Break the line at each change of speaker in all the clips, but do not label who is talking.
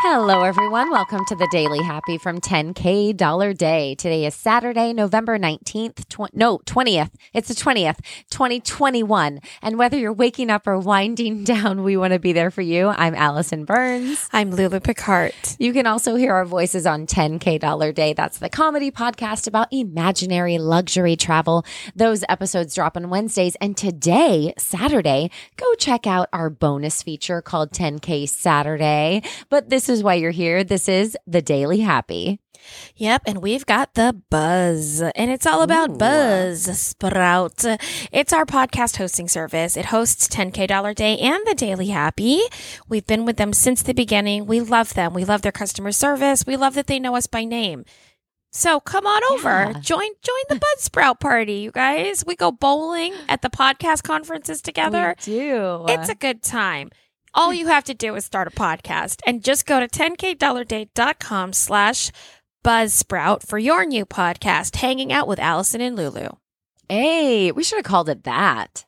Hello, everyone. Welcome to the Daily Happy from 10K Dollar Day. Today is Saturday, November 19th. Tw- no, 20th. It's the 20th, 2021. And whether you're waking up or winding down, we want to be there for you. I'm Allison Burns.
I'm Lulu Picard.
You can also hear our voices on 10K Dollar Day. That's the comedy podcast about imaginary luxury travel. Those episodes drop on Wednesdays. And today, Saturday, go check out our bonus feature called 10K Saturday. But this is why you're here. This is the Daily Happy.
Yep, and we've got the buzz, and it's all about
Ooh.
Buzzsprout. It's our podcast hosting service. It hosts 10K Dollar Day and the Daily Happy. We've been with them since the beginning. We love them. We love their customer service. We love that they know us by name. So come on over.
Yeah.
Join join the Buzzsprout party, you guys. We go bowling at the podcast conferences together.
We do.
It's a good time. All you have to do is start a podcast and just go to 10kdollarday.com slash buzzsprout for your new podcast, Hanging Out with Allison and Lulu.
hey, we should have called it that.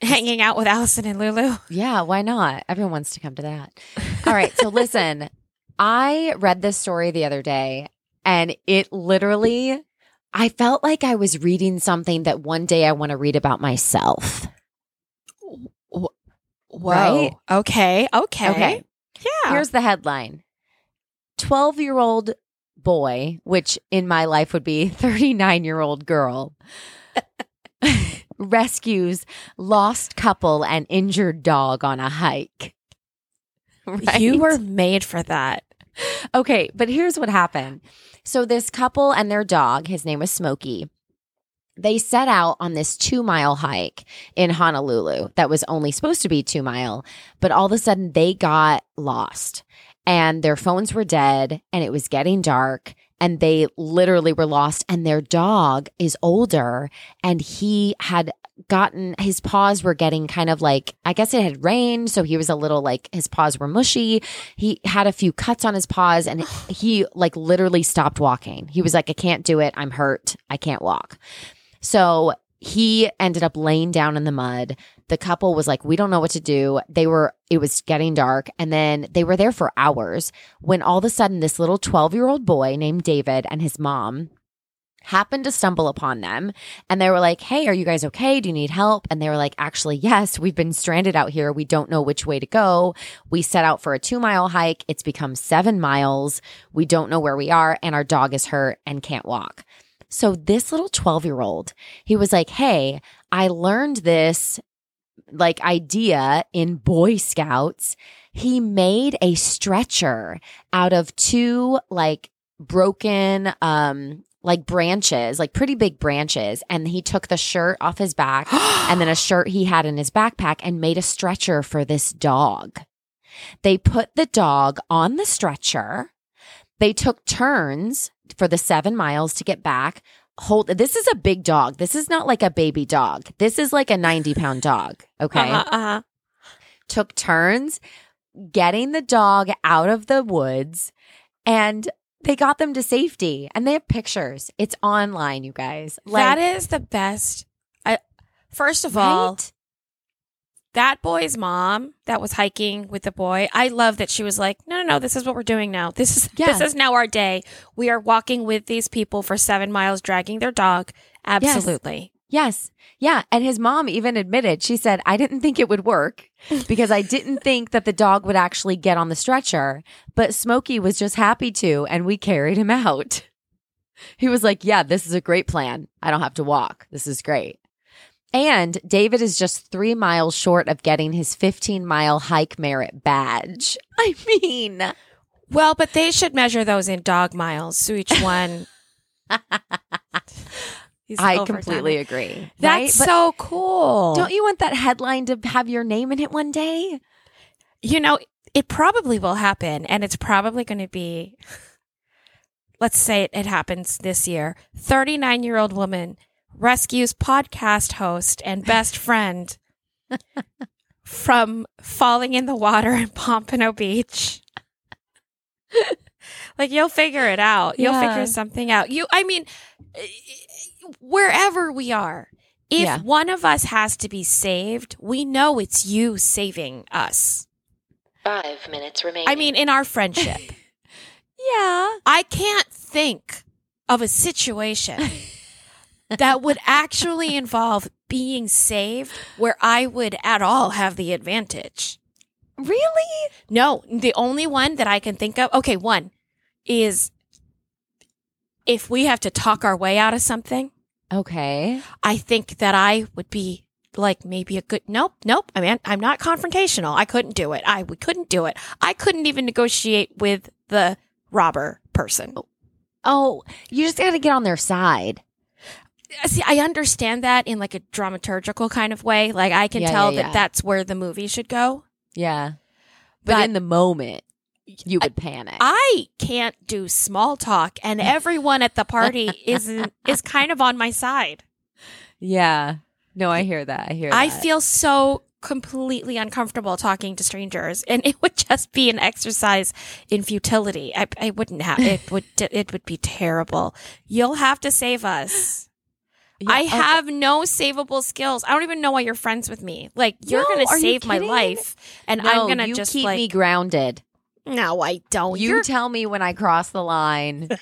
Hanging Out with Allison and Lulu.
Yeah, why not? Everyone wants to come to that. All right. So listen, I read this story the other day and it literally, I felt like I was reading something that one day I want to read about myself.
Whoa.
Right?
Okay. Okay.
Okay.
Yeah.
Here's the headline 12 year old boy, which in my life would be 39 year old girl, rescues lost couple and injured dog on a hike. Right?
You were made for that.
Okay, but here's what happened. So this couple and their dog, his name was Smokey. They set out on this two mile hike in Honolulu that was only supposed to be two mile, but all of a sudden they got lost and their phones were dead and it was getting dark and they literally were lost and their dog is older and he had gotten his paws were getting kind of like I guess it had rained so he was a little like his paws were mushy. He had a few cuts on his paws and he like literally stopped walking. He was like I can't do it. I'm hurt. I can't walk so he ended up laying down in the mud. The couple was like, we don't know what to do. They were, it was getting dark. And then they were there for hours when all of a sudden this little 12 year old boy named David and his mom happened to stumble upon them. And they were like, hey, are you guys okay? Do you need help? And they were like, actually, yes, we've been stranded out here. We don't know which way to go. We set out for a two mile hike. It's become seven miles. We don't know where we are. And our dog is hurt and can't walk. So this little 12 year old, he was like, Hey, I learned this like idea in Boy Scouts. He made a stretcher out of two like broken, um, like branches, like pretty big branches. And he took the shirt off his back and then a shirt he had in his backpack and made a stretcher for this dog. They put the dog on the stretcher. They took turns for the seven miles to get back. Hold, this is a big dog. This is not like a baby dog. This is like a 90 pound dog. Okay.
Uh-huh, uh-huh.
Took turns getting the dog out of the woods and they got them to safety and they have pictures. It's online, you guys.
that is the best. I, first of all,
right?
That boy's mom that was hiking with the boy i love that she was like no no no this is what we're doing now this is
Yeah.
this is now our day we are walking with these people for seven miles dragging their dog absolutely
Yes. Yeah. And his mom even admitted, she said, I didn't think it would work because I didn't think that the dog would actually get on the stretcher, but Smokey was just happy to, and we carried him out. He was like, Yeah, this is a great plan. I don't have to walk. This is great. And David is just three miles short of getting his 15 mile hike merit badge. I mean,
well but they should measure those in dog miles so each one is
I completely
time.
agree.
that's
right? But
so cool
don't you want that headline to have your name in it one day?
you know it probably will happen and it's probably going to be let's say it, it happens this year 39 year old woman rescues podcast host and best friend from falling in the water in pompano beach like you'll figure it out you'll
Yeah.
figure something out you i mean wherever we are if
Yeah.
one of us has to be saved we know it's you saving us
Five minutes remaining.
I mean, in our friendship,
Yeah.
I can't think of a situation that would actually involve being saved where I would at all have the advantage.
Really?
No, the only one that I can think of, okay, one is if we have to talk our way out of something,
Okay.
I think that I would be like maybe a good nope, nope. I mean, I'm not confrontational. I couldn't do it. I we couldn't do it. I couldn't even negotiate with the robber person.
Oh, you just got to get on their side.
See, I understand that in like a dramaturgical kind of way. Like I can
Yeah,
tell
yeah,
that
yeah.
that's where the movie should go.
Yeah. But,
But-
in the moment, you would panic.
I can't do small talk, and everyone at the party is is kind of on my side.
yeah. No, I hear that. I hear that.
I
that.
feel so completely uncomfortable talking to strangers, and it would just be an exercise in futility. I, I wouldn't have it. Would it would be terrible. You'll have to save us.
Yeah,
I
okay.
have no savable skills. I don't even know why you're friends with me. Like you're
No,
gonna save my life, and
No,
I'm gonna just
keep
like
me grounded.
no, I don't.
You
You're
tell me when I cross the line.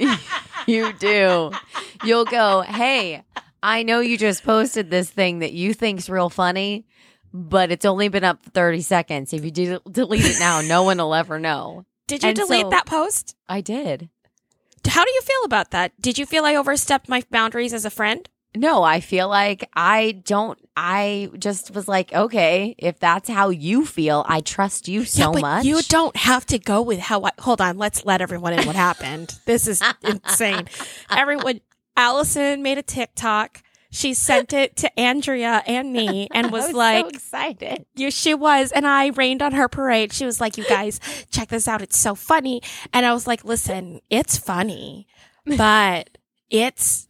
you do. You'll go, hey, I know you just posted this thing that you think's real funny, but it's only been up for 30 seconds. If you de- delete it now, no one will ever know.
Did you
and
delete
so-
that post?
I did.
How do you feel about that? Did you feel I overstepped my boundaries as a friend?
No, I feel like I don't. I just was like, okay, if that's how you feel, I trust you so
but
much.
You don't have to go with how I hold on, let's let everyone in what happened. This is insane. Everyone Allison made a TikTok. She sent it to Andrea and me and was,
was
like,
so excited.
you, she was, and I rained on her parade. She was like, you guys, check this out. It's so funny. And I was like, listen, it's funny, but it's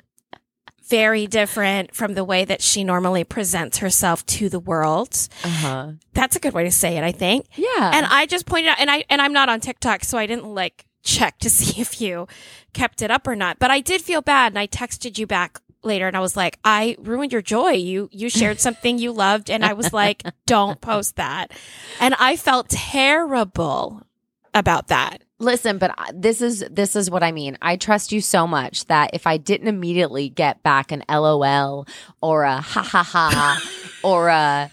very different from the way that she normally presents herself to the world.
Uh huh.
That's a good way to say it, I think.
Yeah.
And I just pointed out, and I and I'm not on TikTok, so I didn't like check to see if you kept it up or not. But I did feel bad, and I texted you back later, and I was like, I ruined your joy. You you shared something you loved, and I was like, don't post that, and I felt terrible about that.
Listen, but this is this is what I mean. I trust you so much that if I didn't immediately get back an LOL or a ha ha ha or a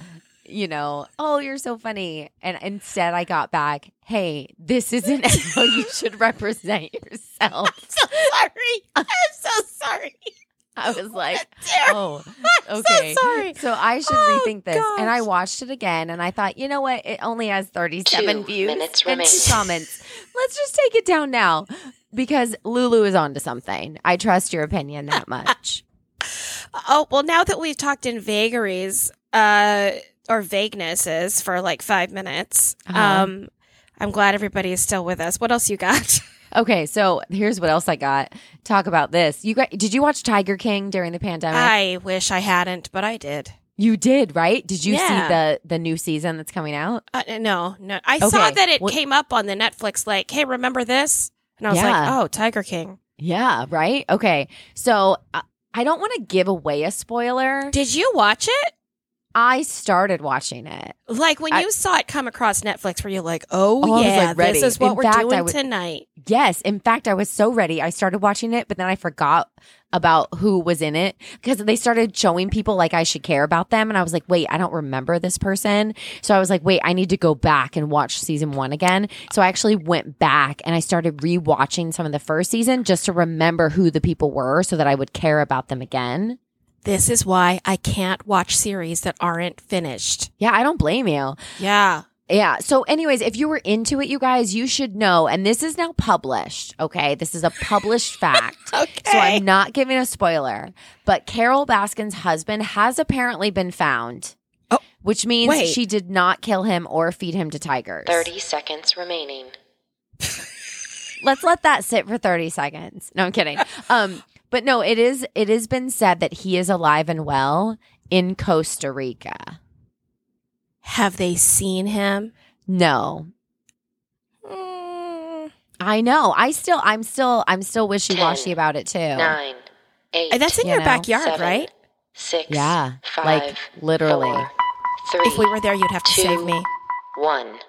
you know, oh you're so funny, and instead I got back, hey, this isn't how you should represent yourself.
sorry. I'm so sorry.
I was like, oh, okay.
so sorry.
So I should
Oh,
rethink this. And I watched it again and I thought, you know what? It only has 37
Two
views
minutes
and two
remaining.
comments. Let's just take it down now because Lulu is onto something. I trust your opinion that much.
Oh, well, now that we've talked in vagaries, uh, or vaguenesses for like five minutes,
Uh-huh.
um, I'm glad everybody is still with us. What else you got?
okay, so here's what else I got. Talk about this. You got did you watch Tiger King during the pandemic?
I wish I hadn't, but I did.
you did, right? Did you
Yeah.
see the the new season that's coming out?
Uh, no, no. I saw that it
well-
came up on the Netflix, like, hey, remember this? And I was
Yeah.
like, oh, Tiger King.
Yeah, right? Okay. So uh, I don't want to give away a spoiler.
Did you watch it?
I started watching it.
Like when
I-
you saw it come across Netflix, were you like, oh,
Oh,
yeah,
like,
this is what
In
we're
fact,
doing tonight?
Yes. In fact, I was so ready. I started watching it, but then I forgot about who was in it because they started showing people like I should care about them. And I was like, wait, I don't remember this person. So I was like, wait, I need to go back and watch season one again. So I actually went back and I started rewatching some of the first season just to remember who the people were so that I would care about them again.
This is why I can't watch series that aren't finished.
Yeah, I don't blame you.
Yeah.
Yeah. So, anyways, if you were into it, you guys, you should know. And this is now published. Okay. This is a published fact.
Okay.
So, I'm not giving a spoiler, but Carole Baskin's husband has apparently been found.
Oh,
which means
wait.
she did not kill him or feed him to tigers.
30 seconds remaining.
Let's let that sit for 30 seconds. No, I'm kidding. Um, but no, it is it has been said that he is alive and well in Costa Rica.
Have they seen him?
No.
Mm,
I know. I still I'm still I'm still wishy-washy about it too.
Nine, eight,
that's in
You
your
know,
backyard,
seven,
right?
six,
Yeah,
five,
like literally.
four, three,
If we were there, you'd have to
two,
save me.
one.